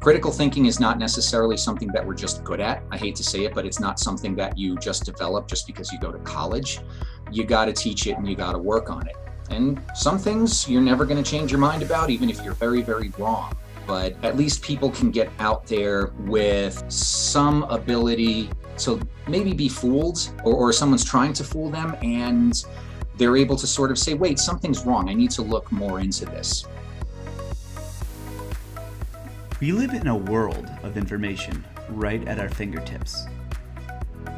Critical thinking is not necessarily something that we're just good at. I hate to say it, but it's not something that you just develop just because you go to college. You got to teach it and you got to work on it. And some things you're never going to change your mind about, even if you're very, very wrong. But at least people can get out there with some ability to maybe be fooled or, or someone's trying to fool them and they're able to sort of say, wait, something's wrong. I need to look more into this. We live in a world of information right at our fingertips.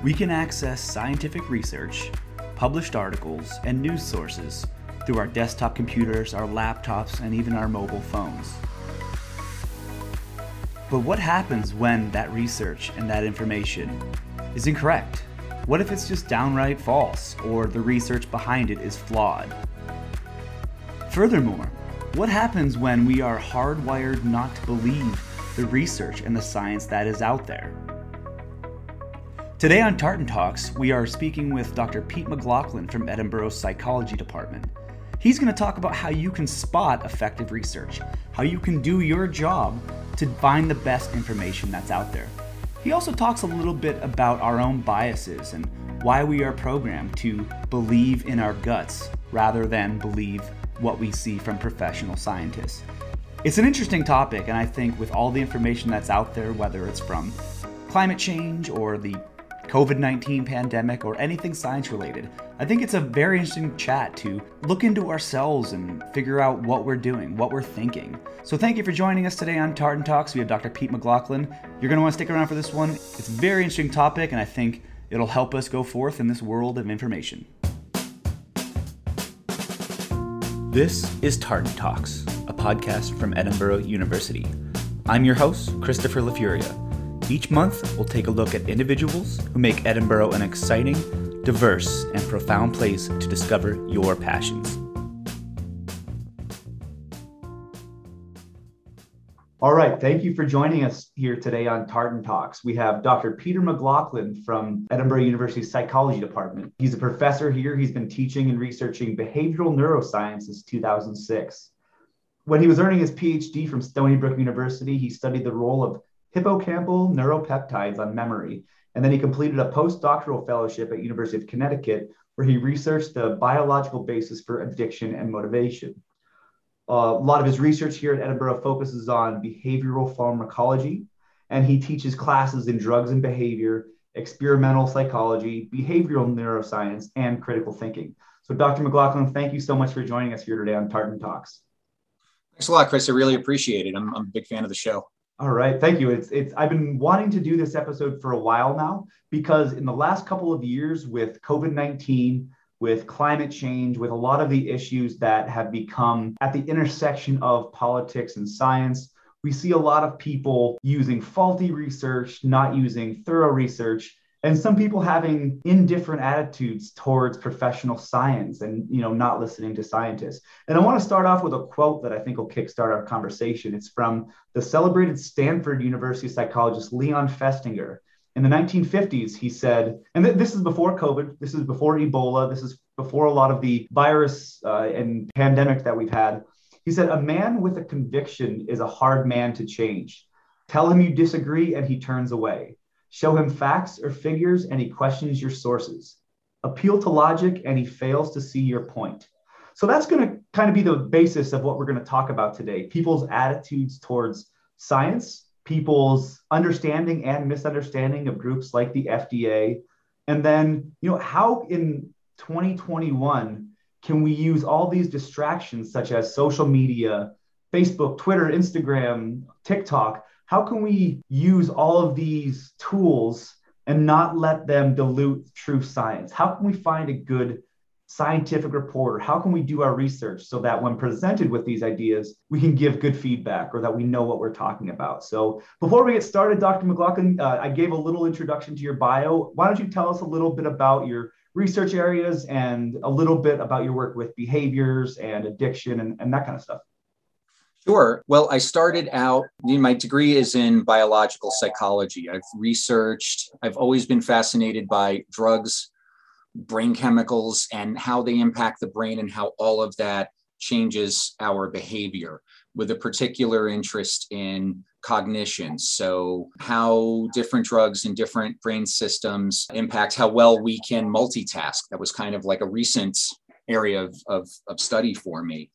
We can access scientific research, published articles, and news sources through our desktop computers, our laptops, and even our mobile phones. But what happens when that research and that information is incorrect? What if it's just downright false, or the research behind it is flawed? Furthermore, what happens when we are hardwired not to believe the research and the science that is out there? Today on Tartan Talks, we are speaking with Dr. Pete McLaughlin from Edinboro's Psychology Department. He's going to talk about how you can spot effective research, how you can do your job to find the best information that's out there. He also talks a little bit about our own biases and why we are programmed to believe in our guts rather than believe what we see from professional scientists. It's an interesting topic, and I think with all the information that's out there, whether it's from climate change or the COVID 19 pandemic or anything science related, I think it's a very interesting chat to look into ourselves and figure out what we're doing, what we're thinking. So, thank you for joining us today on Tartan Talks. We have Dr. Pete McLaughlin. You're going to want to stick around for this one. It's a very interesting topic, and I think it'll help us go forth in this world of information. This is Tartan Talks, a podcast from Edinboro University. I'm your host, Christopher LaFuria. Each month, we'll take a look at individuals who make Edinboro an exciting, diverse, and profound place to discover your passions. All right. Thank you for joining us here today on Tartan Talks. We have Dr. Peter McLaughlin from Edinboro University Psychology Department. He's a professor here. He's been teaching and researching behavioral neuroscience since 2006. When he was earning his PhD from Stony Brook University, he studied the role of hippocampal neuropeptides on memory. And then he completed a postdoctoral fellowship at University of Connecticut, where he researched the biological basis for addiction and motivation. Uh, a lot of his research here at Edinboro focuses on behavioral pharmacology, and he teaches classes in drugs and behavior, experimental psychology, behavioral neuroscience, and critical thinking. So, Dr. McLaughlin, thank you so much for joining us here today on Tartan Talks. Thanks a lot, Chris. I really appreciate it. I'm, I'm a big fan of the show. All right, thank you. It's it's I've been wanting to do this episode for a while now because in the last couple of years with COVID-19, with climate change, with a lot of the issues that have become at the intersection of politics and science. We see a lot of people using faulty research, not using thorough research, and some people having indifferent attitudes towards professional science and you know not listening to scientists. And i want to start off with a quote that i think will kickstart our conversation. It's from the celebrated stanford university psychologist leon festinger in the 1950s, he said, and th- this is before COVID, this is before Ebola, this is before a lot of the virus uh, and pandemic that we've had. He said, A man with a conviction is a hard man to change. Tell him you disagree and he turns away. Show him facts or figures and he questions your sources. Appeal to logic and he fails to see your point. So that's going to kind of be the basis of what we're going to talk about today people's attitudes towards science people's understanding and misunderstanding of groups like the FDA. And then, you know, how in 2021 can we use all these distractions such as social media, Facebook, Twitter, Instagram, TikTok? How can we use all of these tools and not let them dilute true science? How can we find a good scientific reporter? How can we do our research so that when presented with these ideas, we can give good feedback or that we know what we're talking about? So, before we get started, Dr. McLaughlin, uh, I gave a little introduction to your bio. Why don't you tell us a little bit about your research areas and a little bit about your work with behaviors and addiction and, and that kind of stuff? Sure. Well, I started out, my degree is in biological psychology. I've researched, I've always been fascinated by drugs, brain chemicals and how they impact the brain and how all of that changes our behavior. with a particular interest in cognition. So, how different drugs and different brain systems impact how well we can multitask. That was kind of like a recent area of, of, of study for me.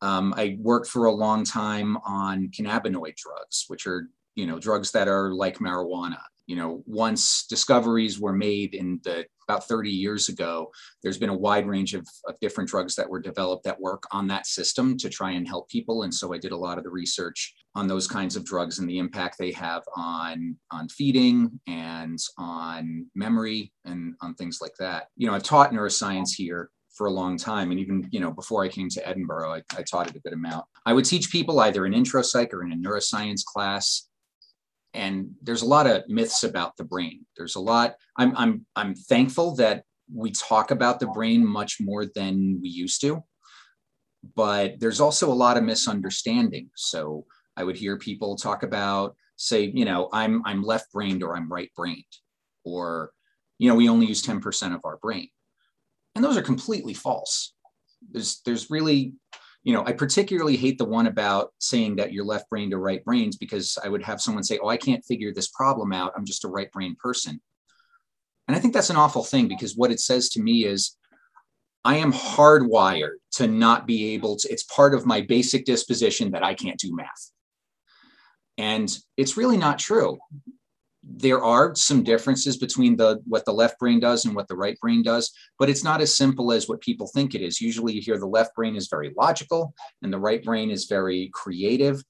Um, I worked for a long time on cannabinoid drugs, which are you know drugs that are like marijuana you know once discoveries were made in the about 30 years ago there's been a wide range of, of different drugs that were developed that work on that system to try and help people and so i did a lot of the research on those kinds of drugs and the impact they have on on feeding and on memory and on things like that you know i've taught neuroscience here for a long time. And even, you know, before I came to Edinboro, I, I, taught it a good amount. I would teach people either an intro psych or in a neuroscience class and there's a lot of myths about the brain. There's a lot i'm i'm i'm thankful that we talk about the brain much more than we used to but there's also a lot of misunderstanding. So i would hear people talk about say you know i'm i'm left brained or i'm right brained or you know we only use 10% of our brain. And those are completely false. There's there's really you know, I particularly hate the one about saying that you're left brained or right brains because I would have someone say, Oh, I can't figure this problem out. I'm just a right brain person. And I think that's an awful thing because what it says to me is I am hardwired to not be able to, it's part of my basic disposition that I can't do math. And it's really not true there are some differences between the what the left brain does and what the right brain does but it's not as simple as what people think it is. Usually you hear the left brain is very logical and the right brain is very creative.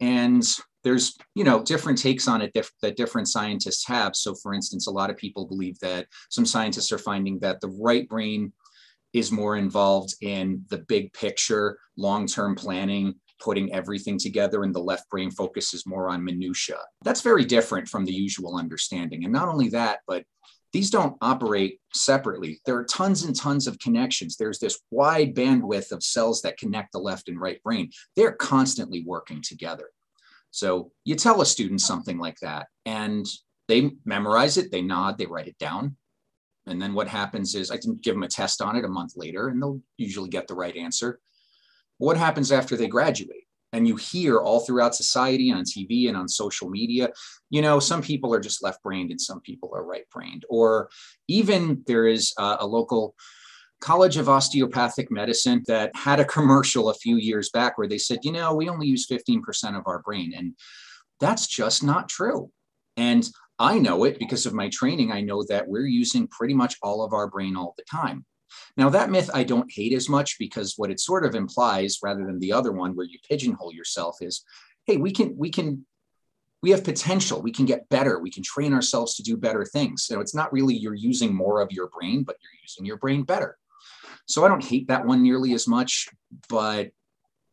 And there's you know different takes on it diff- that different scientists have. So for instance a lot of people believe that some scientists are finding that the right brain is more involved in the big picture long-term planning putting everything together and the left brain focuses more on minutia. That's very different from the usual understanding. And not only that, but these don't operate separately. There are tons and tons of connections. There's this wide bandwidth of cells that connect the left and right brain. They're constantly working together. So you tell a student something like that, and they memorize it, they nod, they write it down. And then what happens is I can give them a test on it a month later, and they'll usually get the right answer. What happens after they graduate? And you hear all throughout society on TV and on social media, you know, some people are just left brained and some people are right brained. Or even there is a, a local College of Osteopathic Medicine that had a commercial a few years back where they said, you know, we only use 15% of our brain. And that's just not true. And I know it because of my training. I know that we're using pretty much all of our brain all the time. Now, that myth I don't hate as much because what it sort of implies, rather than the other one where you pigeonhole yourself, is hey, we can, we can, we have potential. We can get better. We can train ourselves to do better things. So it's not really you're using more of your brain, but you're using your brain better. So I don't hate that one nearly as much, but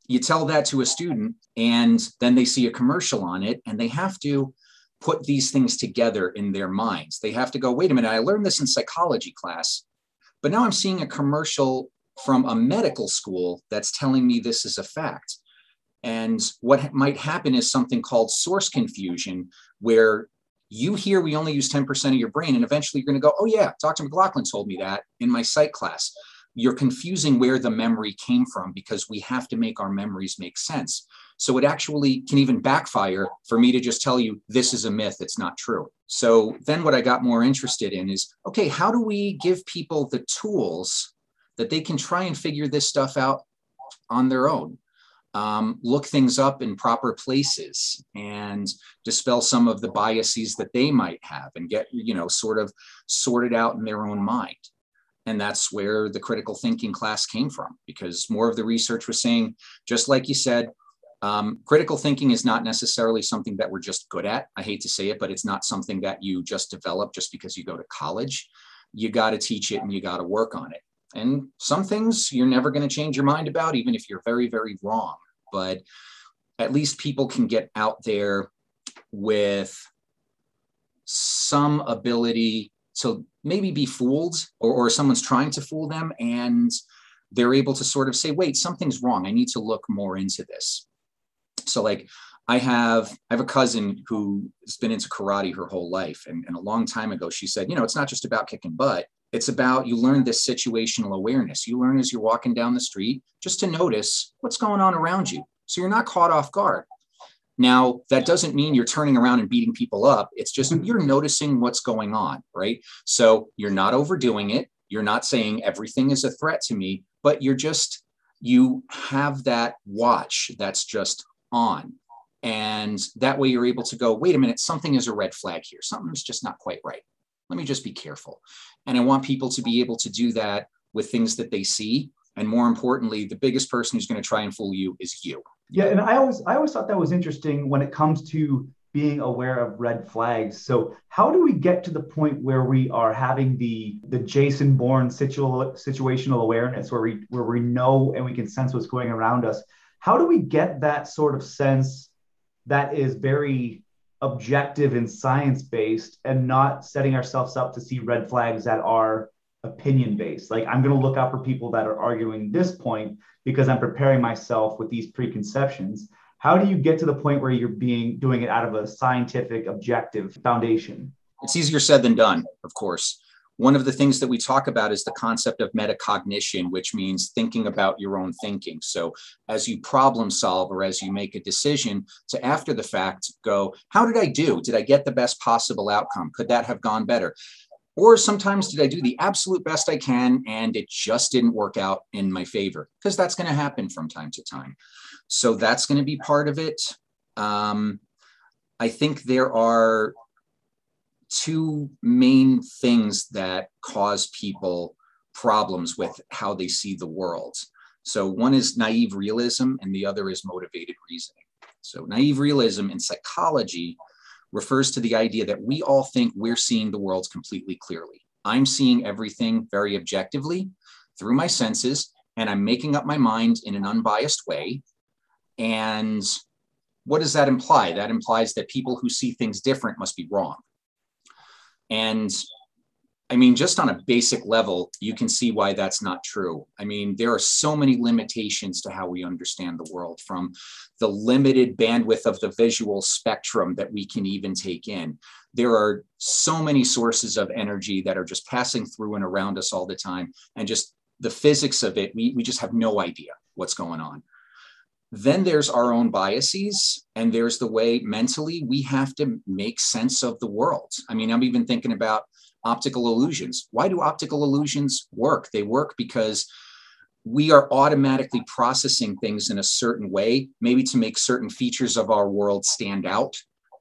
you tell that to a student and then they see a commercial on it and they have to put these things together in their minds. They have to go, wait a minute, I learned this in psychology class. But now I'm seeing a commercial from a medical school that's telling me this is a fact. And what might happen is something called source confusion, where you hear we only use 10% of your brain, and eventually you're going to go, oh, yeah, Dr. McLaughlin told me that in my psych class. You're confusing where the memory came from because we have to make our memories make sense. So it actually can even backfire for me to just tell you this is a myth, it's not true. So then what I got more interested in is okay, how do we give people the tools that they can try and figure this stuff out on their own? Um, look things up in proper places and dispel some of the biases that they might have and get, you know, sort of sorted out in their own mind. And that's where the critical thinking class came from, because more of the research was saying, just like you said, um, critical thinking is not necessarily something that we're just good at. I hate to say it, but it's not something that you just develop just because you go to college. You got to teach it and you got to work on it. And some things you're never going to change your mind about, even if you're very, very wrong. But at least people can get out there with some ability to maybe be fooled or, or someone's trying to fool them and they're able to sort of say wait something's wrong i need to look more into this so like I have I have a cousin who has been into karate her whole life. And, and a long time ago, she said, you know, it's not just about kicking butt. It's about you learn this situational awareness. You learn as you're walking down the street just to notice what's going on around you. So you're not caught off guard. Now, that doesn't mean you're turning around and beating people up. It's just mm-hmm. you're noticing what's going on, right? So you're not overdoing it. You're not saying everything is a threat to me, but you're just, you have that watch that's just on. And that way you're able to go, wait a minute, something is a red flag here. Something's just not quite right. Let me just be careful. And I want people to be able to do that with things that they see. And more importantly, the biggest person who's going to try and fool you is you. Yeah, and I always I always thought that was interesting when it comes to being aware of red flags. So how do we get to the point where we are having the the Jason Bourne situ- situational awareness where we where we know and we can sense what's going around us? How do we get that sort of sense that is very objective and science based and not setting ourselves up to see red flags that are opinion based. Like I'm going to look out for people that are arguing this point because I'm preparing myself with these preconceptions. How do you get to the point where you're being doing it out of a scientific objective foundation? It's easier said than done, of course. One of the things that we talk about is the concept of metacognition, which means thinking about your own thinking. So, as you problem solve or as you make a decision, to after the fact go, How did I do? Did I get the best possible outcome? Could that have gone better? Or sometimes did I do the absolute best I can and it just didn't work out in my favor? Because that's going to happen from time to time. So that's going to be part of it. Um, I think there are two main things that cause people problems with how they see the world. So one is naive realism and the other is motivated reasoning. So naive realism in psychology refers to the idea that we all think we're seeing the world completely clearly. I'm seeing everything very objectively through my senses, and I'm making up my mind in an unbiased way. And what does that imply? That implies that people who see things different must be wrong. And I mean, just on a basic level, you can see why that's not true. I mean, there are so many limitations to how we understand the world from the limited bandwidth of the visual spectrum that we can even take in. There are so many sources of energy that are just passing through and around us all the time. And just the physics of it, we, we just have no idea what's going on. Then there's our own biases, and there's the way mentally we have to make sense of the world. I mean, I'm even thinking about optical illusions. Why do optical illusions work? They work because we are automatically processing things in a certain way, maybe to make certain features of our world stand out.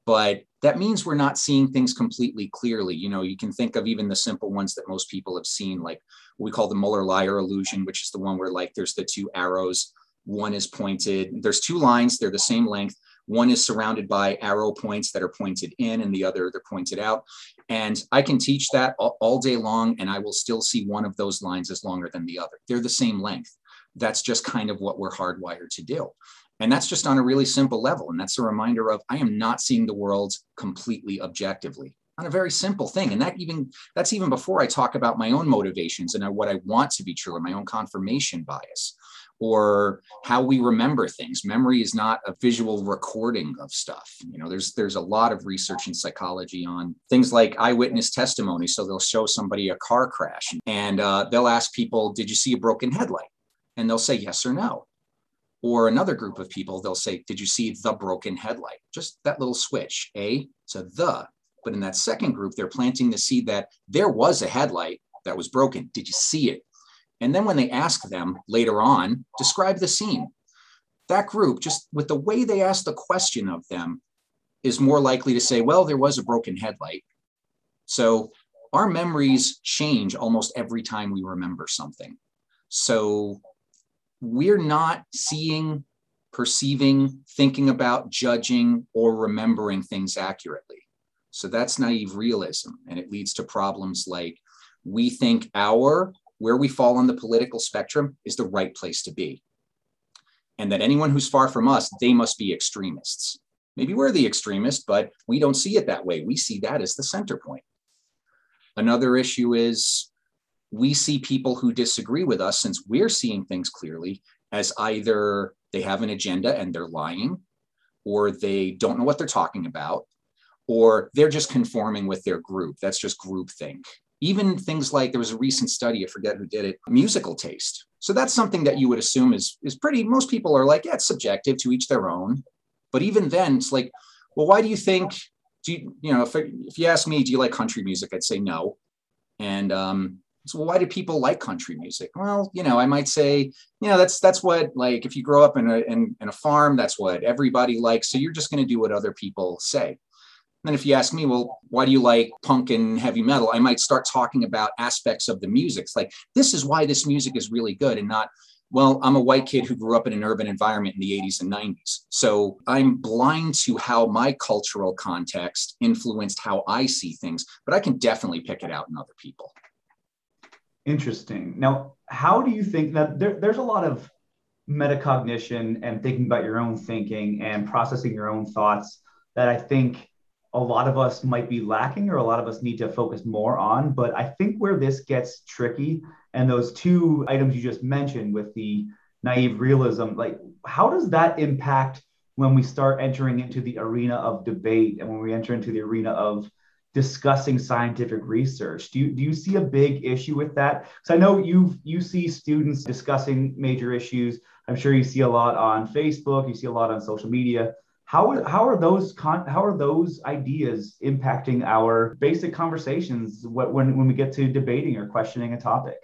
But that means we're not seeing things completely clearly. You know, you can think of even the simple ones that most people have seen, like what we call the Muller-Lyer illusion, which is the one where like there's the two arrows, one is pointed, there's two lines, they're the same length, one is surrounded by arrow points that are pointed in, and the other they're pointed out. And I can teach that all, all day long, and I will still see one of those lines as longer than the other. They're the same length. That's just kind of what we're hardwired to do. And that's just on a really simple level. And that's a reminder of I am not seeing the world completely objectively on a very simple thing. And that even that's even before I talk about my own motivations and what I want to be true and my own confirmation bias or how we remember things. Memory is not a visual recording of stuff. You know, there's there's a lot of research in psychology on things like eyewitness testimony. So they'll show somebody a car crash and uh, they'll ask people, "Did you see a broken headlight?" And they'll say yes or no. Or another group of people, they'll say, "Did you see the broken headlight?" Just that little switch, a to the. But in that second group, they're planting the seed that there was a headlight that was broken. Did you see it? And then when they ask them later on, describe the scene. That group, just with the way they ask the question of them, is more likely to say, well, there was a broken headlight. So our memories change almost every time we remember something. So we're not seeing, perceiving, thinking about, judging, or remembering things accurately. So that's naive realism. And it leads to problems like we think our where we fall on the political spectrum is the right place to be. And that anyone who's far from us, they must be extremists. Maybe we're the extremist, but we don't see it that way. We see that as the center point. Another issue is we see people who disagree with us, since we're seeing things clearly, as either they have an agenda and they're lying, or they don't know what they're talking about, or they're just conforming with their group. That's just groupthink. Even things like there was a recent study, I forget who did it, musical taste. So that's something that you would assume is is pretty. Most people are like, yeah, it's subjective to each their own. But even then, it's like, well, why do you think? Do you, you know, if, if you ask me, do you like country music? I'd say no. And um, so why do people like country music? Well, you know, I might say, you know, that's that's what like if you grow up in a in, in a farm, that's what everybody likes. So you're just going to do what other people say. And if you ask me, well, why do you like punk and heavy metal? I might start talking about aspects of the music. It's like, this is why this music is really good and not, well, I'm a white kid who grew up in an urban environment in the 80s and 90s. So I'm blind to how my cultural context influenced how I see things, but I can definitely pick it out in other people. Interesting. Now, how do you think that there, there's a lot of metacognition and thinking about your own thinking and processing your own thoughts that I think a lot of us might be lacking or a lot of us need to focus more on. But I think where this gets tricky and those two items you just mentioned with the naive realism, like how does that impact when we start entering into the arena of debate and when we enter into the arena of discussing scientific research. Do you, do you see a big issue with that? Because I know you you see students discussing major issues. I'm sure you see a lot on Facebook. You see a lot on social media. How, how are those con- how are those ideas impacting our basic conversations when, when we get to debating or questioning a topic?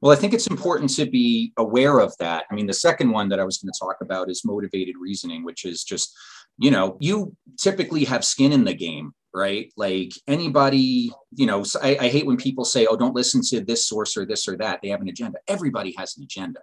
Well, I think it's important to be aware of that. I mean, the second one that I was going to talk about is motivated reasoning, which is just, you know, you typically have skin in the game right? Like anybody, you know, I, I, hate when people say, oh, don't listen to this source or this or that. They have an agenda. Everybody has an agenda.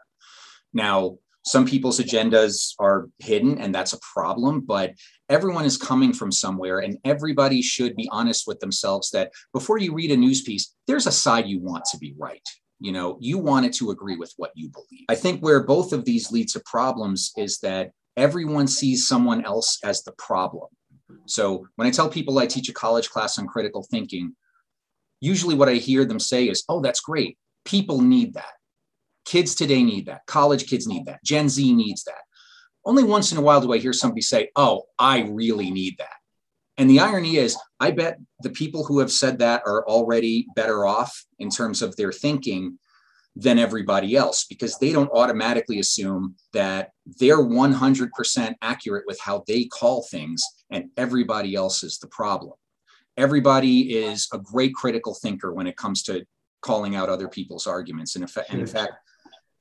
Now, some people's agendas are hidden, and that's a problem, but everyone is coming from somewhere, and everybody should be honest with themselves that before you read a news piece, there's a side you want to be right. You know, you want it to agree with what you believe. I think where both of these lead to problems is that everyone sees someone else as the problem so when I tell people I teach a college class on critical thinking, usually what I hear them say is, oh, that's great. People need that. Kids today need that. College kids need that. Gen Z needs that. Only once in a while do I hear somebody say, oh, I really need that. And the irony is, I bet the people who have said that are already better off in terms of their thinking than everybody else because they don't automatically assume that they're 100% accurate with how they call things and everybody else is the problem. Everybody is a great critical thinker when it comes to calling out other people's arguments. And, in fact,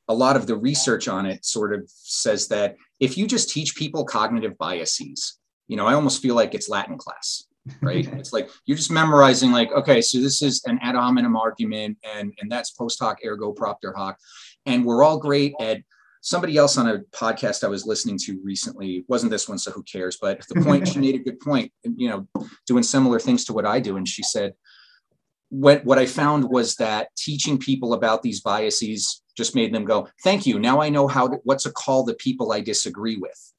a lot of the research on it sort of says that if you just teach people cognitive biases, you know, I almost feel like it's Latin class right? it's like you're just memorizing, like, okay, so this is an ad hominem argument, and and that's post hoc ergo propter hoc, and we're all great at. Somebody else on a podcast I was listening to recently wasn't this one, so who cares? But the point she made a good point, you know, doing similar things to what I do, and she said, what what I found was that teaching people about these biases just made them go, "Thank you. Now I know how to, what to call the people I disagree with."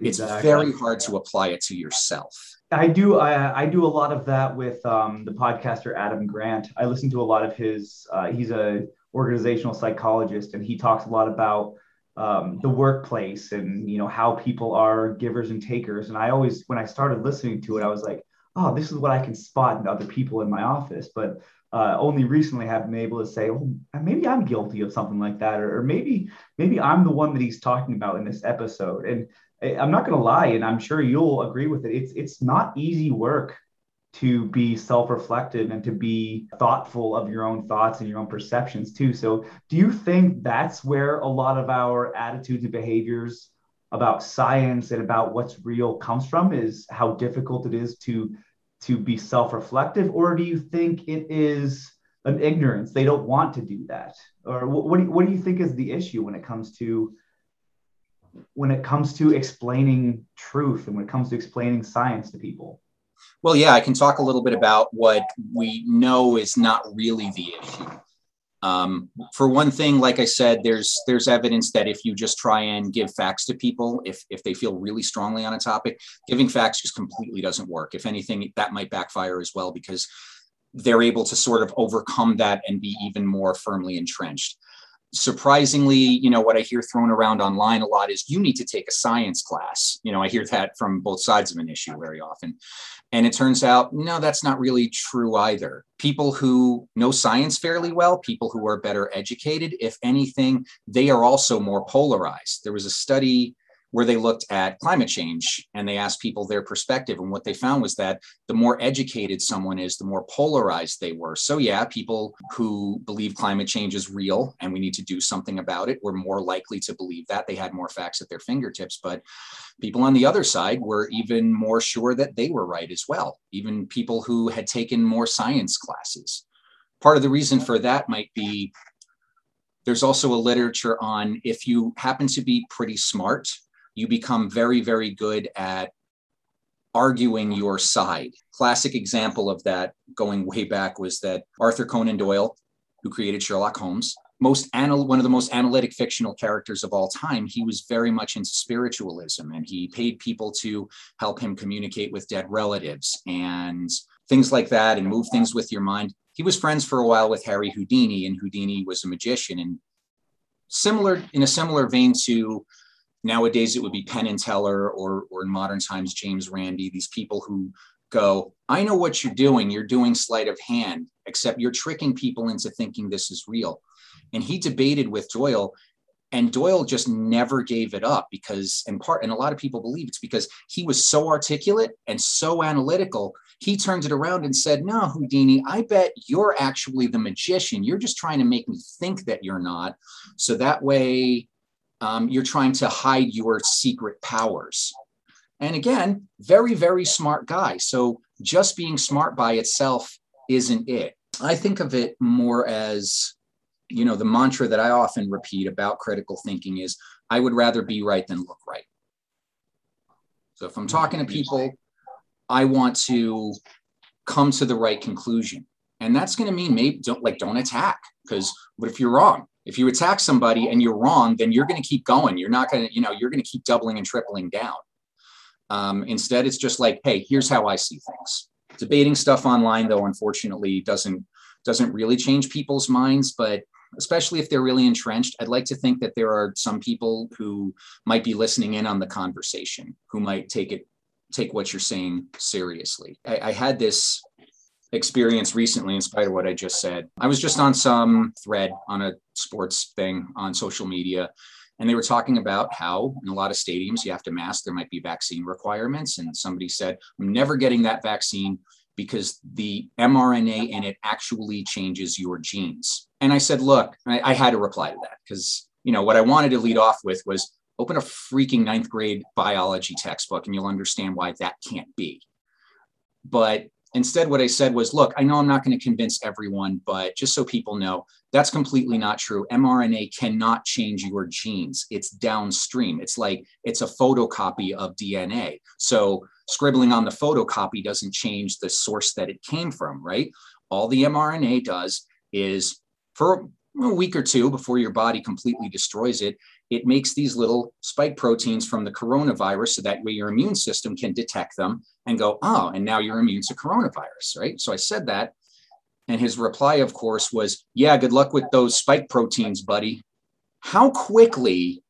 It's exactly. very hard to apply it to yourself. I do. I, I do a lot of that with um, the podcaster Adam Grant. I listen to a lot of his. Uh, he's a organizational psychologist, and he talks a lot about um, the workplace and you know how people are givers and takers. And I always, when I started listening to it, I was like, oh, this is what I can spot in other people in my office. But uh, only recently have been able to say, well, maybe I'm guilty of something like that, or, or maybe maybe I'm the one that he's talking about in this episode. And I'm not going to lie, and I'm sure you'll agree with it. It's it's not easy work to be self-reflective and to be thoughtful of your own thoughts and your own perceptions too. So, do you think that's where a lot of our attitudes and behaviors about science and about what's real comes from? Is how difficult it is to to be self-reflective, or do you think it is an ignorance? They don't want to do that, or what, do you, what do you think is the issue when it comes to when it comes to explaining truth and when it comes to explaining science to people? Well, yeah, I can talk a little bit about what we know is not really the issue. Um, for one thing, like I said, there's there's evidence that if you just try and give facts to people, if if they feel really strongly on a topic, giving facts just completely doesn't work. If anything, that might backfire as well because they're able to sort of overcome that and be even more firmly entrenched surprisingly, you know, what I hear thrown around online a lot is you need to take a science class. You know, I hear that from both sides of an issue very often. And it turns out, no, that's not really true either. People who know science fairly well, people who are better educated, if anything, they are also more polarized. There was a study where they looked at climate change and they asked people their perspective. And what they found was that the more educated someone is, the more polarized they were. So, yeah, people who believe climate change is real and we need to do something about it were more likely to believe that. They had more facts at their fingertips. But people on the other side were even more sure that they were right as well, even people who had taken more science classes. Part of the reason for that might be there's also a literature on if you happen to be pretty smart you become very, very good at arguing your side. Classic example of that going way back was that Arthur Conan Doyle, who created Sherlock Holmes, most anal- one of the most analytic fictional characters of all time, he was very much into spiritualism and he paid people to help him communicate with dead relatives and things like that and move things with your mind. He was friends for a while with Harry Houdini, and Houdini was a magician. And similar in a similar vein to Nowadays, it would be Penn and Teller, or, or in modern times, James Randi, these people who go, I know what you're doing. You're doing sleight of hand, except you're tricking people into thinking this is real. And he debated with Doyle, and Doyle just never gave it up because, in part, and a lot of people believe it's because he was so articulate and so analytical. He turned it around and said, No, Houdini, I bet you're actually the magician. You're just trying to make me think that you're not. So that way, um, you're trying to hide your secret powers. And again, very, very smart guy. So just being smart by itself isn't it. I think of it more as, you know, the mantra that I often repeat about critical thinking is I would rather be right than look right. So if I'm talking to people, I want to come to the right conclusion. And that's going to mean maybe don't like don't attack because what if you're wrong? If you attack somebody and you're wrong, then you're going to keep going. You're not going to, you know, you're going to keep doubling and tripling down. Um, instead, it's just like, hey, here's how I see things. Debating stuff online, though, unfortunately, doesn't doesn't really change people's minds, but especially if they're really entrenched, I'd like to think that there are some people who might be listening in on the conversation, who might take it take what you're saying seriously. I, I had this experience recently, in spite of what I just said. I was just on some thread on a sports thing on social media, and they were talking about how in a lot of stadiums you have to mask, there might be vaccine requirements. And somebody said, I'm never getting that vaccine because the mRNA in it actually changes your genes. And I said, look, I, I had to reply to that because, you know, what I wanted to lead off with was open a freaking ninth grade biology textbook and you'll understand why that can't be. But Instead, what I said was, look, I know I'm not going to convince everyone, but just so people know, that's completely not true. mRNA cannot change your genes. It's downstream. It's like it's a photocopy of DNA. So scribbling on the photocopy doesn't change the source that it came from, right? All the mRNA does is for a week or two before your body completely destroys it, it makes these little spike proteins from the coronavirus so that way your immune system can detect them and go, oh, and now you're immune to coronavirus, right? So I said that. And his reply, of course, was, yeah, good luck with those spike proteins, buddy. How quickly,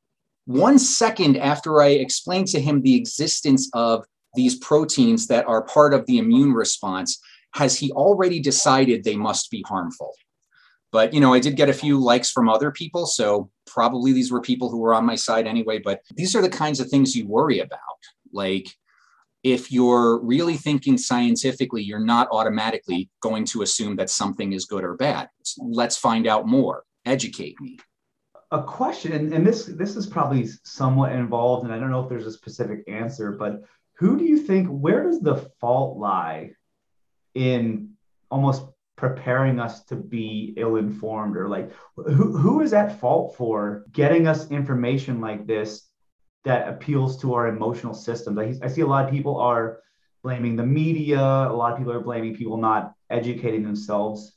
one second after I explained to him the existence of these proteins that are part of the immune response, has he already decided they must be harmful? But you know, I did get a few likes from other people, so probably these were people who were on my side anyway. But these are the kinds of things you worry about. Like if you're really thinking scientifically, you're not automatically going to assume that something is good or bad. Let's find out more. Educate me. A question, and this this is probably somewhat involved, and I don't know if there's a specific answer, but who do you think where does the fault lie in almost preparing us to be ill-informed or like who, who is at fault for getting us information like this that appeals to our emotional systems? I, I see a lot of people are blaming the media. A lot of people are blaming people not educating themselves.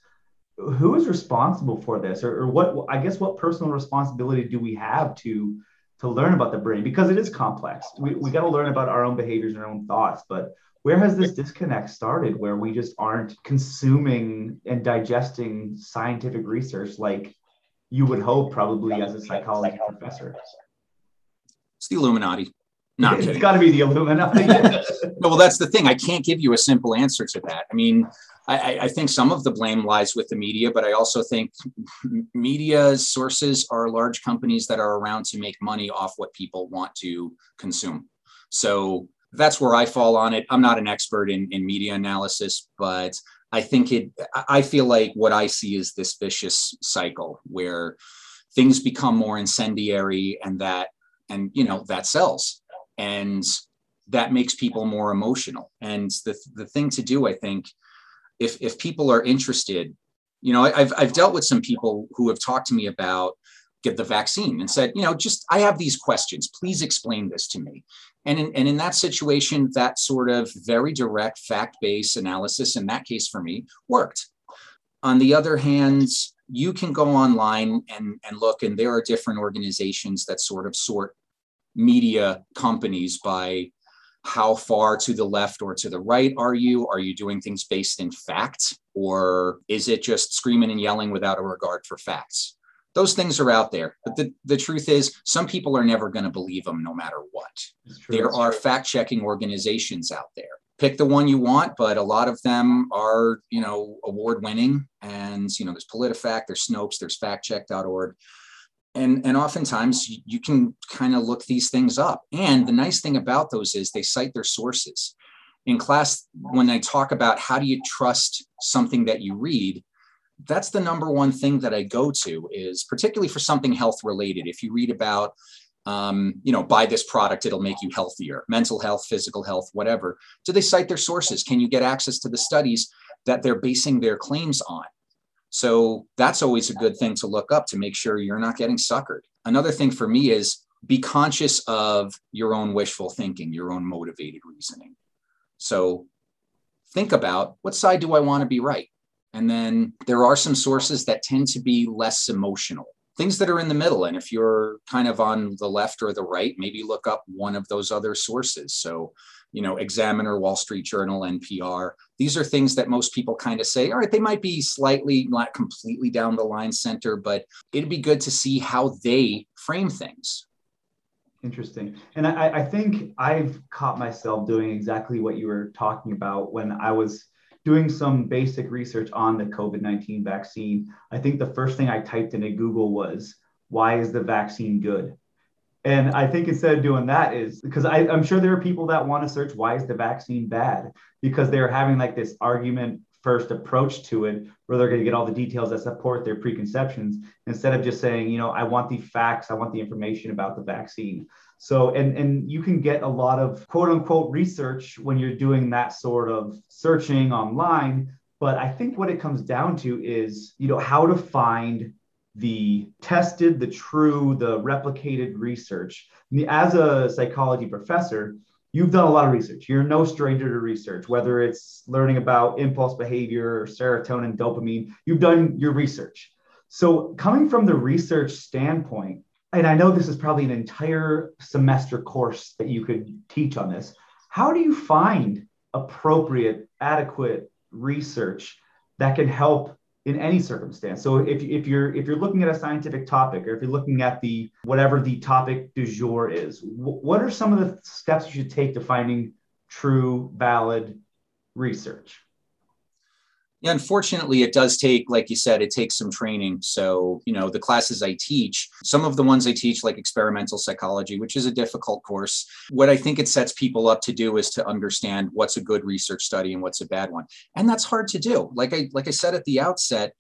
Who is responsible for this? Or, or what i guess what personal responsibility do we have to to learn about the brain? Because it is complex. We, we got to learn about our own behaviors and our own thoughts but where has this disconnect started where we just aren't consuming and digesting scientific research like you would hope probably as a psychology professor? It's the Illuminati. Not it's got to be the Illuminati. no, well, that's the thing. I can't give you a simple answer to that. I mean, I, I, think some of the blame lies with the media, but I also think media sources are large companies that are around to make money off what people want to consume. So that's where I fall on it. I'm not an expert in, in media analysis, but I think it, I feel like what I see is this vicious cycle where things become more incendiary and that, and you know, that sells and that makes people more emotional. And the, the thing to do, I think, if, if people are interested, you know, I've, I've dealt with some people who have talked to me about the vaccine and said, you know, just I have these questions. Please explain this to me. And in, and in that situation, that sort of very direct fact based analysis, in that case for me, worked. On the other hand, you can go online and, and look, and there are different organizations that sort of sort media companies by how far to the left or to the right are you? Are you doing things based in fact? Or is it just screaming and yelling without a regard for facts? Those things are out there. But the, the truth is, some people are never going to believe them no matter what. There are fact checking organizations out there. Pick the one you want, but a lot of them are, you know, award winning. And, you know, there's PolitiFact, there's Snopes, there's factcheck.org and and oftentimes you, you can kind of look these things up and the nice thing about those is they cite their sources in class when i talk about how do you trust something that you read that's the number one thing that i go to is particularly for something health related if you read about um, you know buy this product it'll make you healthier mental health physical health whatever do they cite their sources can you get access to the studies that they're basing their claims on so that's always a good thing to look up to make sure you're not getting suckered. Another thing for me is be conscious of your own wishful thinking, your own motivated reasoning. So think about what side do I want to be right? And then there are some sources that tend to be less emotional, things that are in the middle. And if you're kind of on the left or the right, maybe look up one of those other sources. So you know, Examiner, Wall Street Journal, NPR. These are things that most people kind of say, all right, they might be slightly, not completely down the line center, but it'd be good to see how they frame things. Interesting. And I, I think I've caught myself doing exactly what you were talking about when I was doing some basic research on the COVID 19 vaccine. I think the first thing I typed into Google was, why is the vaccine good? And I think instead of doing that is because I, am sure there are people that want to search why is the vaccine bad because they're having like this argument first approach to it where they're going to get all the details that support their preconceptions instead of just saying, you know, I want the facts, I want the information about the vaccine. So, and, and you can get a lot of quote unquote research when you're doing that sort of searching online. But I think what it comes down to is, you know, how to find the tested, the true, the replicated research. As a psychology professor, you've done a lot of research. You're no stranger to research, whether it's learning about impulse behavior, serotonin, dopamine, you've done your research. So, coming from the research standpoint, and I know this is probably an entire semester course that you could teach on this, how do you find appropriate, adequate research that can help in any circumstance. So if, if you're if you're looking at a scientific topic or if you're looking at the whatever the topic du jour is, what are some of the steps you should take to finding true valid research? Yeah, unfortunately, it does take, like you said, it takes some training. So, you know, the classes I teach, some of the ones I teach, like experimental psychology, which is a difficult course, what I think it sets people up to do is to understand what's a good research study and what's a bad one. And that's hard to do. Like I like I said at the outset,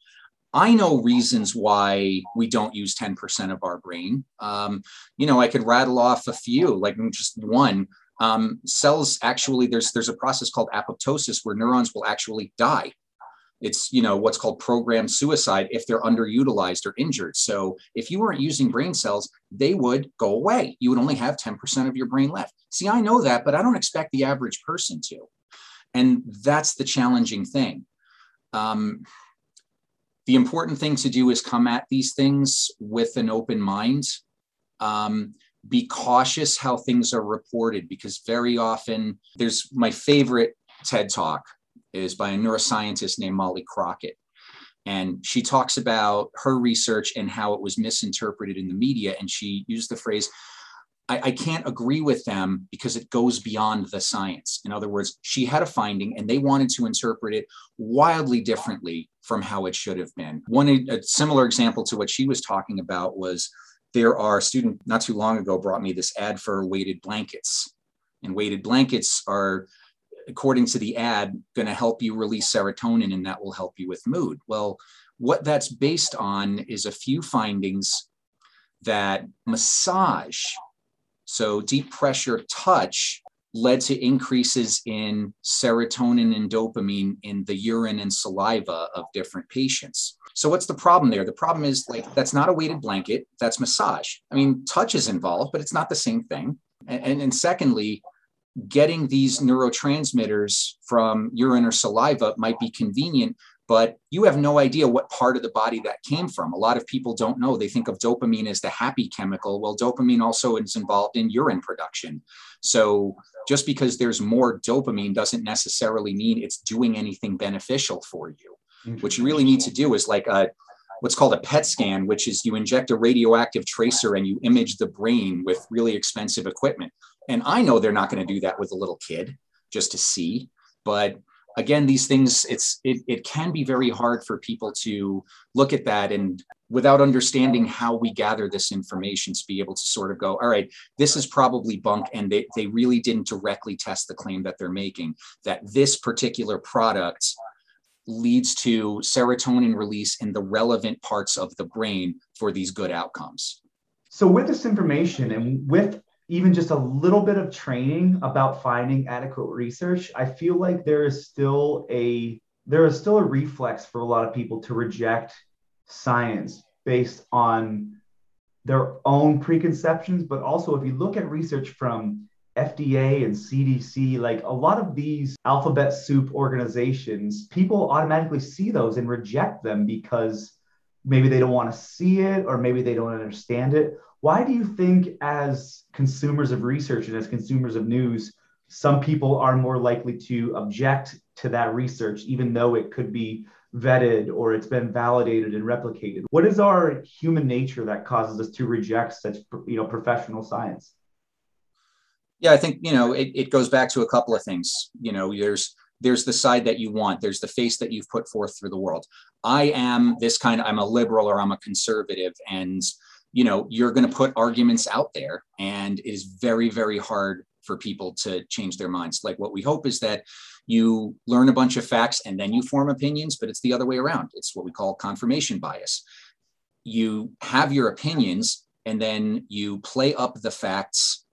I know reasons why we don't use 10% of our brain. Um, you know, I could rattle off a few, like just one. Um, cells actually, there's there's a process called apoptosis where neurons will actually die it's you know what's called programmed suicide if they're underutilized or injured. So if you weren't using brain cells they would go away. You would only have 10% of your brain left. See i know that but i don't expect the average person to. And that's the challenging thing. Um, the important thing to do is come at these things with an open mind. Um, be cautious how things are reported because very often there's my favorite ted talk is by a neuroscientist named Molly Crockett. And she talks about her research and how it was misinterpreted in the media. And she used the phrase, I, I, can't agree with them because it goes beyond the science. In other words, she had a finding and they wanted to interpret it wildly differently from how it should have been. One a similar example to what she was talking about was there are a student not too long ago brought me this ad for weighted blankets. And weighted blankets are, according to the ad, going to help you release serotonin and that will help you with mood. Well, what that's based on is a few findings that massage so deep pressure touch led to increases in serotonin and dopamine in the urine and saliva of different patients. So what's the problem there? The problem is like that's not a weighted blanket, that's massage. I mean, touch is involved, but it's not the same thing. And, and, and secondly, getting these neurotransmitters from urine or saliva might be convenient, but you have no idea what part of the body that came from. A lot of people don't know. They think of dopamine as the happy chemical. Well, dopamine also is involved in urine production. So just because there's more dopamine doesn't necessarily mean it's doing anything beneficial for you. What you really need to do is like a what's called a PET scan, which is you inject a radioactive tracer and you image the brain with really expensive equipment. And I know they're not going to do that with a little kid just to see, but again these things it's it, it can be very hard for people to look at that and without understanding how we gather this information to be able to sort of go all right this is probably bunk and they, they really didn't directly test the claim that they're making that this particular product leads to serotonin release in the relevant parts of the brain for these good outcomes. So with this information and with even just a little bit of training about finding adequate research, I feel like there is still a there is still a reflex for a lot of people to reject science based on their own preconceptions. But also, if you look at research from FDA and CDC, like a lot of these alphabet soup organizations, people automatically see those and reject them because maybe they don't want to see it or maybe they don't understand it why do you think, as consumers of research and as consumers of news, some people are more likely to object to that research, even though it could be vetted or it's been validated and replicated? What is our human nature that causes us to reject such, you know, professional science? Yeah, I think you know it, it goes back to a couple of things. You know, there's there's the side that you want there's the face that you've put forth through the world i am this kind of i'm a liberal or i'm a conservative and you know you're going to put arguments out there and it is very very hard for people to change their minds. Like what we hope is that you learn a bunch of facts and then you form opinions but it's the other way around. It's what we call confirmation bias. You have your opinions and then you play up the facts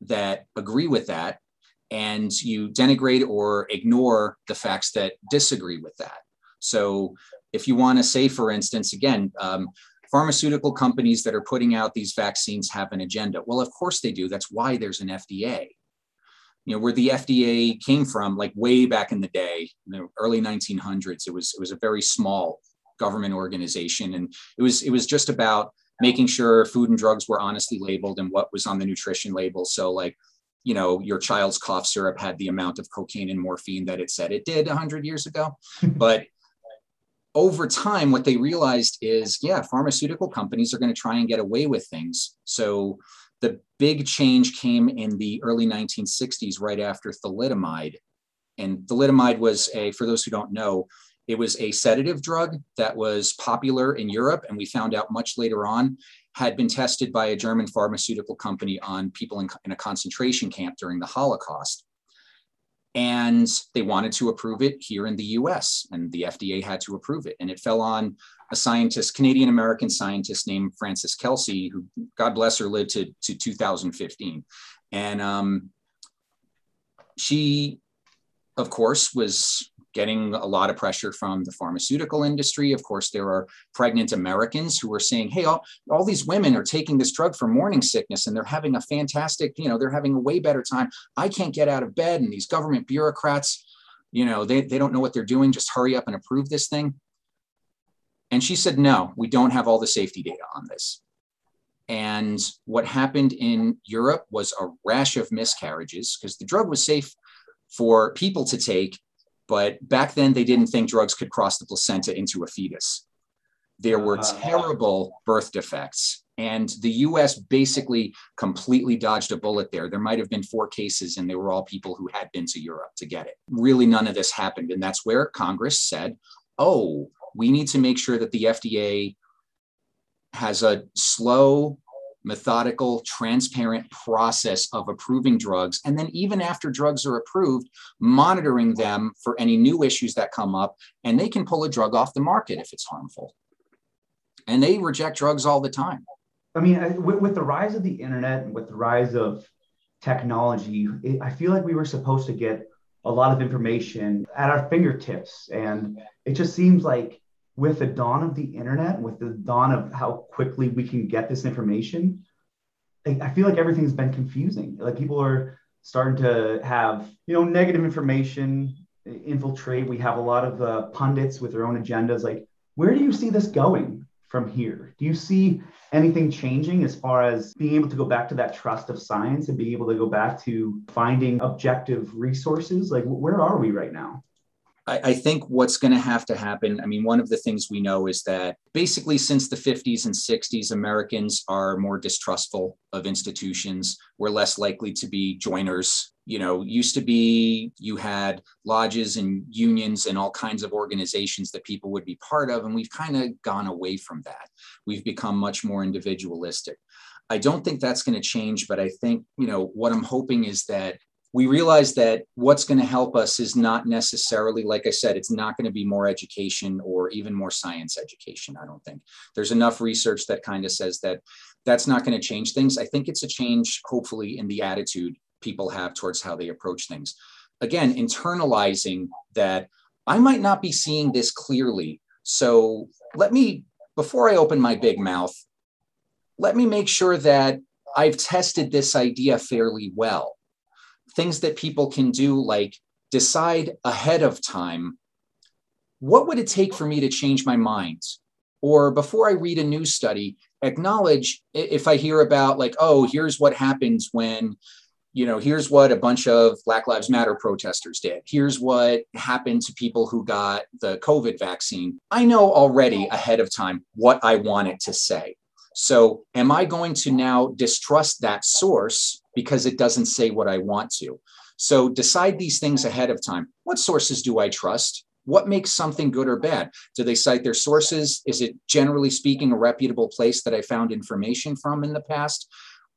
that agree with that and you denigrate or ignore the facts that disagree with that. So if you want to say for instance again um, pharmaceutical companies that are putting out these vaccines have an agenda. Well, of course they do. That's why there's an FDA. You know, where the FDA came from, like way back in the day, in the early 1900s, it was it was a very small government organization, and it was it was just about making sure food and drugs were honestly labeled and what was on the nutrition label. So, like, you know, your child's cough syrup had the amount of cocaine and morphine that it said it did 100 years ago, but over time, what they realized is, yeah, pharmaceutical companies are going to try and get away with things. So the big change came in the early 1960s, right after thalidomide. And thalidomide was a, for those who don't know, it was a sedative drug that was popular in Europe, and we found out much later on had been tested by a German pharmaceutical company on people in, in a concentration camp during the Holocaust and they wanted to approve it here in the US, and the FDA had to approve it. And it fell on a scientist, Canadian American scientist named Frances Kelsey, who, God bless her, lived to, to 2015. And um, she, of course, was getting a lot of pressure from the pharmaceutical industry. Of course, there are pregnant Americans who are saying, hey, all, all these women are taking this drug for morning sickness and they're having a fantastic, you know, they're having a way better time. I can't get out of bed. And these government bureaucrats, you know, they, they don't know what they're doing. Just hurry up and approve this thing. And she said, no, we don't have all the safety data on this. And what happened in Europe was a rash of miscarriages because the drug was safe for people to take But back then, they didn't think drugs could cross the placenta into a fetus. There were uh, terrible birth defects. And the US basically completely dodged a bullet there. There might have been four cases, and they were all people who had been to Europe to get it. Really, none of this happened. And that's where Congress said, oh, we need to make sure that the FDA has a slow, methodical, transparent process of approving drugs. And then, even after drugs are approved, monitoring them for any new issues that come up. And they can pull a drug off the market if it's harmful. And they reject drugs all the time. I mean, with, with the rise of the internet and with the rise of technology, it, I feel like we were supposed to get a lot of information at our fingertips. And it just seems like with the dawn of the internet, with the dawn of how quickly we can get this information, I feel like everything's been confusing. Like people are starting to have, you know, negative information infiltrate. We have a lot of uh, pundits with their own agendas. Like, where do you see this going from here? Do you see anything changing as far as being able to go back to that trust of science and being able to go back to finding objective resources? Like, where are we right now? I, I think what's going to have to happen. I mean, one of the things we know is that basically since the 50s and 60s, Americans are more distrustful of institutions. We're less likely to be joiners. You know, used to be you had lodges and unions and all kinds of organizations that people would be part of. And we've kind of gone away from that. We've become much more individualistic. I don't think that's going to change, but I think, you know, what I'm hoping is that we realize that what's going to help us is not necessarily, like I said, it's not going to be more education or even more science education. I don't think there's enough research that kind of says that that's not going to change things. I think it's a change, hopefully, in the attitude people have towards how they approach things. Again, internalizing that I might not be seeing this clearly. So let me, before I open my big mouth, let me make sure that I've tested this idea fairly well things that people can do, like decide ahead of time what would it take for me to change my mind? Or before I read a news study, acknowledge if I hear about, like, oh, here's what happens when, you know, here's what a bunch of Black Lives Matter protesters did. Here's what happened to people who got the COVID vaccine. I know already ahead of time what I want it to say. So, am I going to now distrust that source because it doesn't say what I want to. So decide these things ahead of time. What sources do I trust? What makes something good or bad? Do they cite their sources? Is it generally speaking a reputable place that I found information from in the past?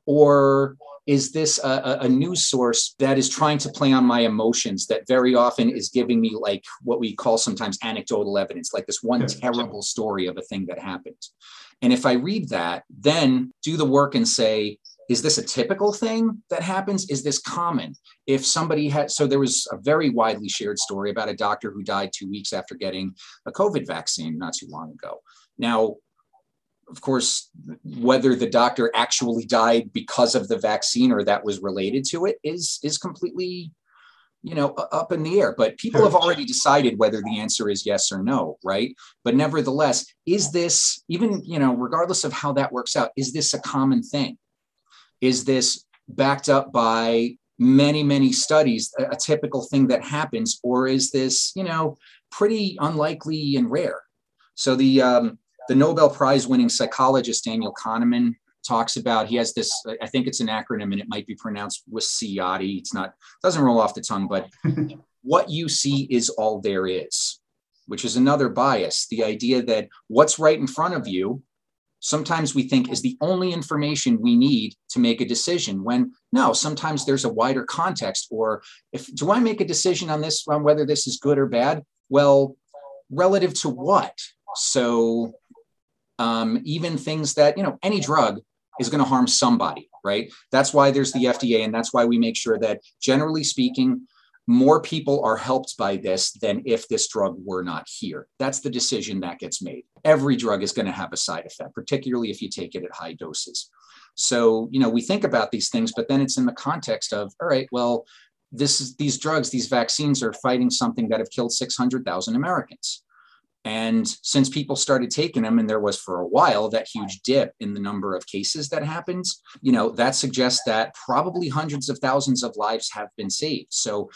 Or is this a, a, news source that is trying to play on my emotions that very often is giving me like what we call sometimes anecdotal evidence, like this one terrible story of a thing that happened? And if I read that, then do the work and say, is this a typical thing that happens? Is this common? If somebody had, so there was a very widely shared story about a doctor who died two weeks after getting a COVID vaccine not too long ago. Now, of course, whether the doctor actually died because of the vaccine or that was related to it is is completely, you know, up in the air. But people have hmm. already decided whether the answer is yes or no, right? But nevertheless, is this even, you know, regardless of how that works out, is this a common thing? Is this backed up by many, many studies, a, a typical thing that happens, or is this, you know, pretty unlikely and rare? So the um, the Nobel Prize winning psychologist Daniel Kahneman talks about he has this i think it's an acronym and it might be pronounced WYSIATI it's not doesn't roll off the tongue but what you see is all there is which is another bias the idea that what's right in front of you sometimes we think is the only information we need to make a decision when no sometimes there's a wider context or if do i make a decision on this on whether this is good or bad? Well relative to what? So um, even things that you know any drug is going to harm somebody right? That's why there's the fda and that's why we make sure that generally speaking more people are helped by this than if this drug were not here. That's the decision that gets made. Every drug is going to have a side effect, particularly if you take it at high doses. So, you know, we think about these things, but then it's in the context of, all right, well, this is these drugs, these vaccines are fighting something that have killed 600,000 Americans. And since people started taking them, and there was for a while that huge dip in the number of cases that happens, you know, that suggests that probably hundreds of thousands of lives have been saved. So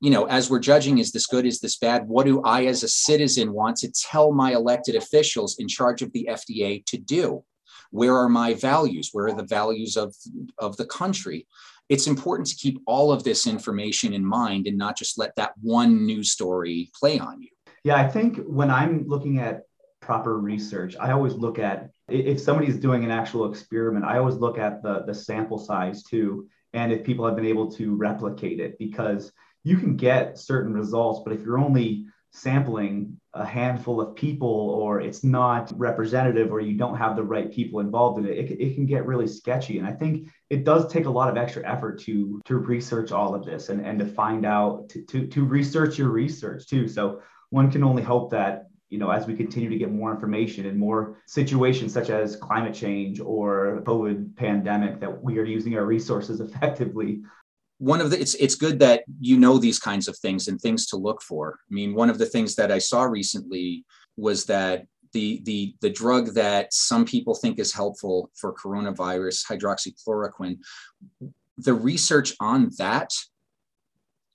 you know, as we're judging, is this good? Is this bad? What do I, as a citizen, want to tell my elected officials in charge of the FDA to do? Where are my values? Where are the values of, of the country? It's important to keep all of this information in mind and not just let that one news story play on you. Yeah, I think when I'm looking at proper research, I always look at if somebody's doing an actual experiment, I always look at the, the sample size too, and if people have been able to replicate it, because you can get certain results, but if you're only sampling a handful of people or it's not representative or you don't have the right people involved in it, it, it can get really sketchy. And I think it does take a lot of extra effort to to research all of this and, and to find out to, to, to research your research too. So one can only hope that you know, as we continue to get more information and more situations such as climate change or COVID pandemic, that we are using our resources effectively one of the it's it's good that you know these kinds of things and things to look for. I mean, one of the things that I saw recently was that the the the drug that some people think is helpful for coronavirus, hydroxychloroquine, the research on that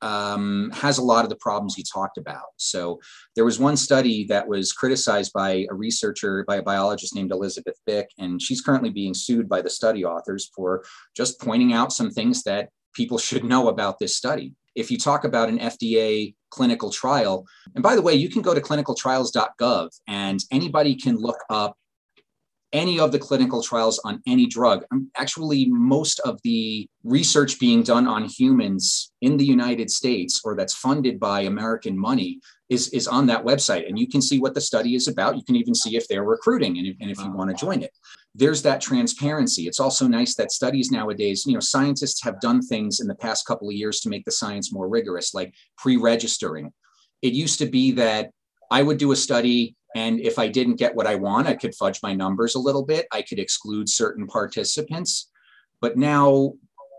um, has a lot of the problems you talked about. So there was one study that was criticized by a researcher, by a biologist named Elisabeth Bik, and she's currently being sued by the study authors for just pointing out some things that people should know about this study. If you talk about an FDA clinical trial, and by the way, you can go to clinicaltrials.gov and anybody can look up any of the clinical trials on any drug. Um, actually, most of the research being done on humans in the United States or that's funded by American money is, is on that website. And you can see what the study is about. You can even see if they're recruiting and if, and if you want to join it. There's that transparency. It's also nice that studies nowadays, you know, scientists have done things in the past couple of years to make the science more rigorous, like pre registering. It used to be that I would do a study and if I didn't get what I want, I could fudge my numbers a little bit. I could exclude certain participants. But now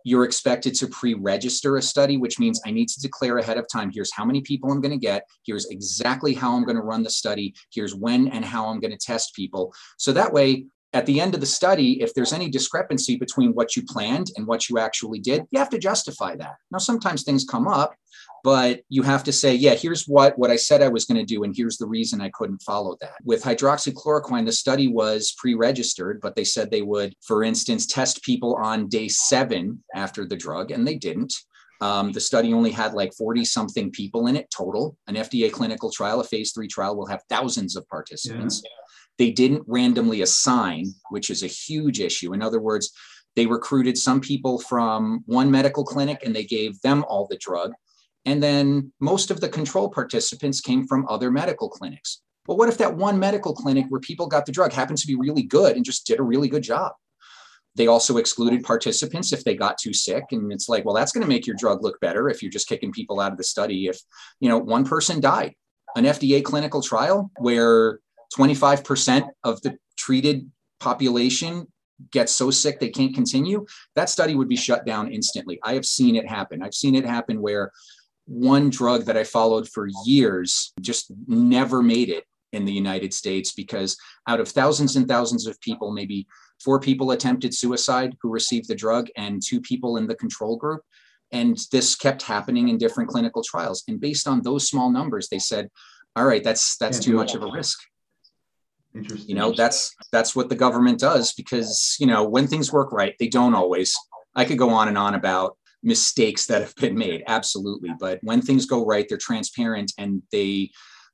you're expected to pre register a study, which means I need to declare ahead of time here's how many people I'm going to get, here's exactly how I'm going to run the study, here's when and how I'm going to test people. So that way, at the end of the study, if there's any discrepancy between what you planned and what you actually did, you have to justify that. Now, sometimes things come up, but you have to say, yeah, here's what, what I said I was going to do, and here's the reason I couldn't follow that. With hydroxychloroquine, the study was pre registered, but they said they would, for instance, test people on day seven after the drug, and they didn't. Um, the study only had like 40 something people in it total. An FDA clinical trial, a phase three trial, will have thousands of participants. Yeah. They didn't randomly assign, which is a huge issue. In other words, they recruited some people from one medical clinic and they gave them all the drug. And then most of the control participants came from other medical clinics. But what if that one medical clinic where people got the drug happened to be really good and just did a really good job? They also excluded participants if they got too sick. And it's like, well, that's going to make your drug look better if you're just kicking people out of the study. If, you know, one person died, an FDA clinical trial where 25% of the treated population gets so sick they can't continue, that study would be shut down instantly. I have seen it happen. I've seen it happen where one drug that I followed for years just never made it in the United States because out of thousands and thousands of people, maybe four people attempted suicide who received the drug and two people in the control group. And this kept happening in different clinical trials. And based on those small numbers, they said, all right, that's that's too much of a risk. Interesting. You know, that's that's what the government does because, you know, when things work right, they don't always. I could go on and on about mistakes that have been made, absolutely. But when things go right, they're transparent and they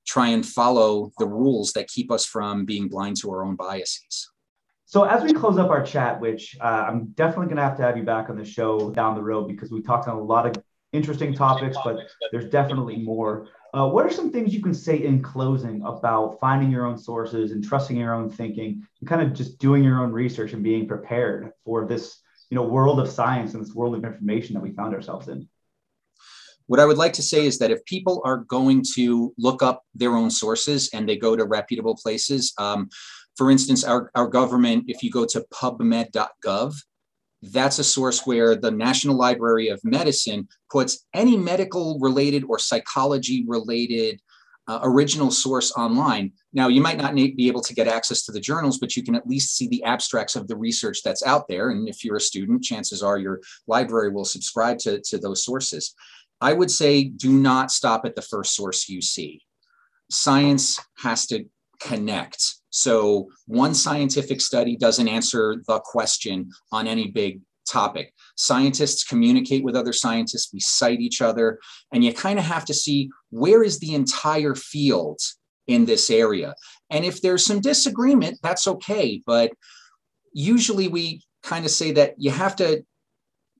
try and follow the rules that keep us from being blind to our own biases. So, as we close up our chat, which uh, I'm definitely going to have to have you back on the show down the road because we talked on a lot of interesting topics, but there's definitely more. Uh, what are some things you can say in closing about finding your own sources and trusting your own thinking and kind of just doing your own research and being prepared for this you know world of science and this world of information that we found ourselves in? What I would like to say is that if people are going to look up their own sources and they go to reputable places, um, for instance, our, our government, if you go to pubmed.gov, that's a source where the National Library of Medicine puts any medical related or psychology related uh, original source online. Now, you might not be able to get access to the journals, but you can at least see the abstracts of the research that's out there. And if you're a student, chances are your library will subscribe to, to those sources. I would say do not stop at the first source you see. Science has to connect. So one scientific study doesn't answer the question on any big topic. Scientists communicate with other scientists, we cite each other, and you kind of have to see where is the entire field in this area. And if there's some disagreement, that's okay. But usually we kind of say that you have to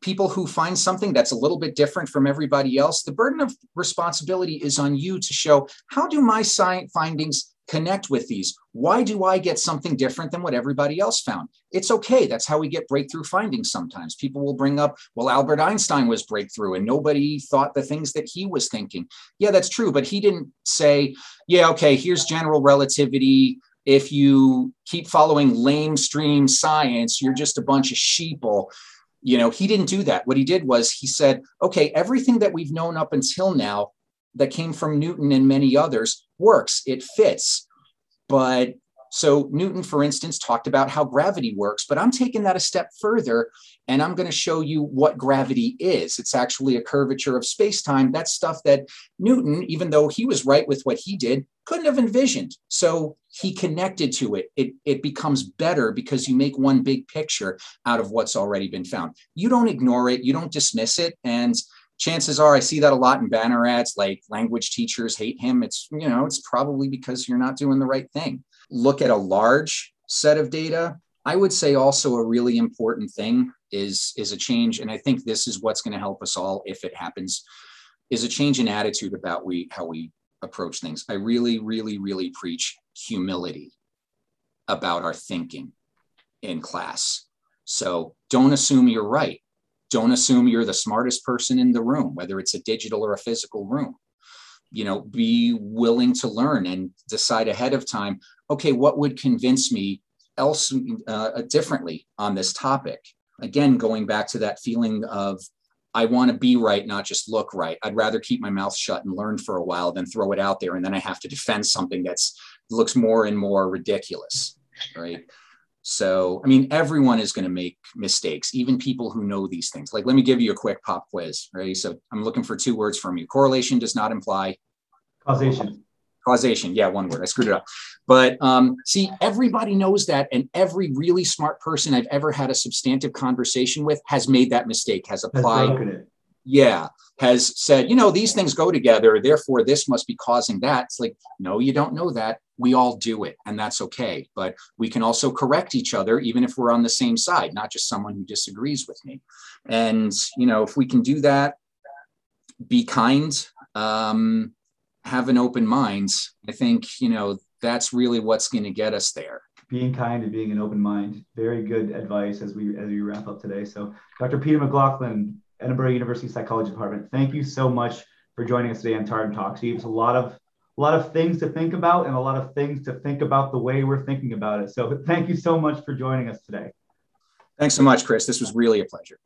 people who find something that's a little bit different from everybody else, the burden of responsibility is on you to show how do my science findings connect with these? Why do I get something different than what everybody else found? It's okay. That's how we get breakthrough findings sometimes. People will bring up, well, Albert Einstein was breakthrough and nobody thought the things that he was thinking. Yeah, that's true. But he didn't say, yeah, okay, here's general relativity. If you keep following lamestream science, you're just a bunch of sheeple you know, he didn't do that. What he did was he said, okay, everything that we've known up until now that came from Newton and many others works, it fits. But so Newton, for instance, talked about how gravity works, but I'm taking that a step further and I'm going to show you what gravity is. It's actually a curvature of space-time. That's stuff that Newton, even though he was right with what he did, couldn't have envisioned. So he connected to it. It, it becomes better because you make one big picture out of what's already been found. You don't ignore it, you don't dismiss it. And chances are I see that a lot in banner ads like language teachers hate him. It's, you know, it's probably because you're not doing the right thing look at a large set of data, I would say also a really important thing is, is a change. And I think this is what's going to help us all if it happens, is a change in attitude about we how we approach things. I really, really, really preach humility about our thinking in class. So don't assume you're right. Don't assume you're the smartest person in the room, whether it's a digital or a physical room. You know, be willing to learn and decide ahead of time okay, what would convince me else uh, differently on this topic? Again, going back to that feeling of I want to be right, not just look right. I'd rather keep my mouth shut and learn for a while than throw it out there and then I have to defend something that's looks more and more ridiculous, right? So, I mean, everyone is going to make mistakes, even people who know these things. Like, let me give you a quick pop quiz, right? So, I'm looking for two words from you. Correlation does not imply causation. Causation. Yeah, one word. I screwed it up. But um, see, everybody knows that. And every really smart person I've ever had a substantive conversation with has made that mistake, has applied. Yeah, has said, you know, these things go together. Therefore, this must be causing that. It's like, no, you don't know that. We all do it, and that's okay. But we can also correct each other, even if we're on the same side, not just someone who disagrees with me. And, you know, if we can do that, be kind. Um, have an open mind, I think, you know, that's really what's going to get us there. Being kind and being an open mind. Very good advice as we as we wrap up today. So Dr. Peter McLaughlin, Edinboro University Psychology Department, thank you so much for joining us today on Tartan Talks. You gave us a lot of a lot of things to think about and a lot of things to think about the way we're thinking about it. So thank you so much for joining us today. Thanks so much, Chris. This was really a pleasure.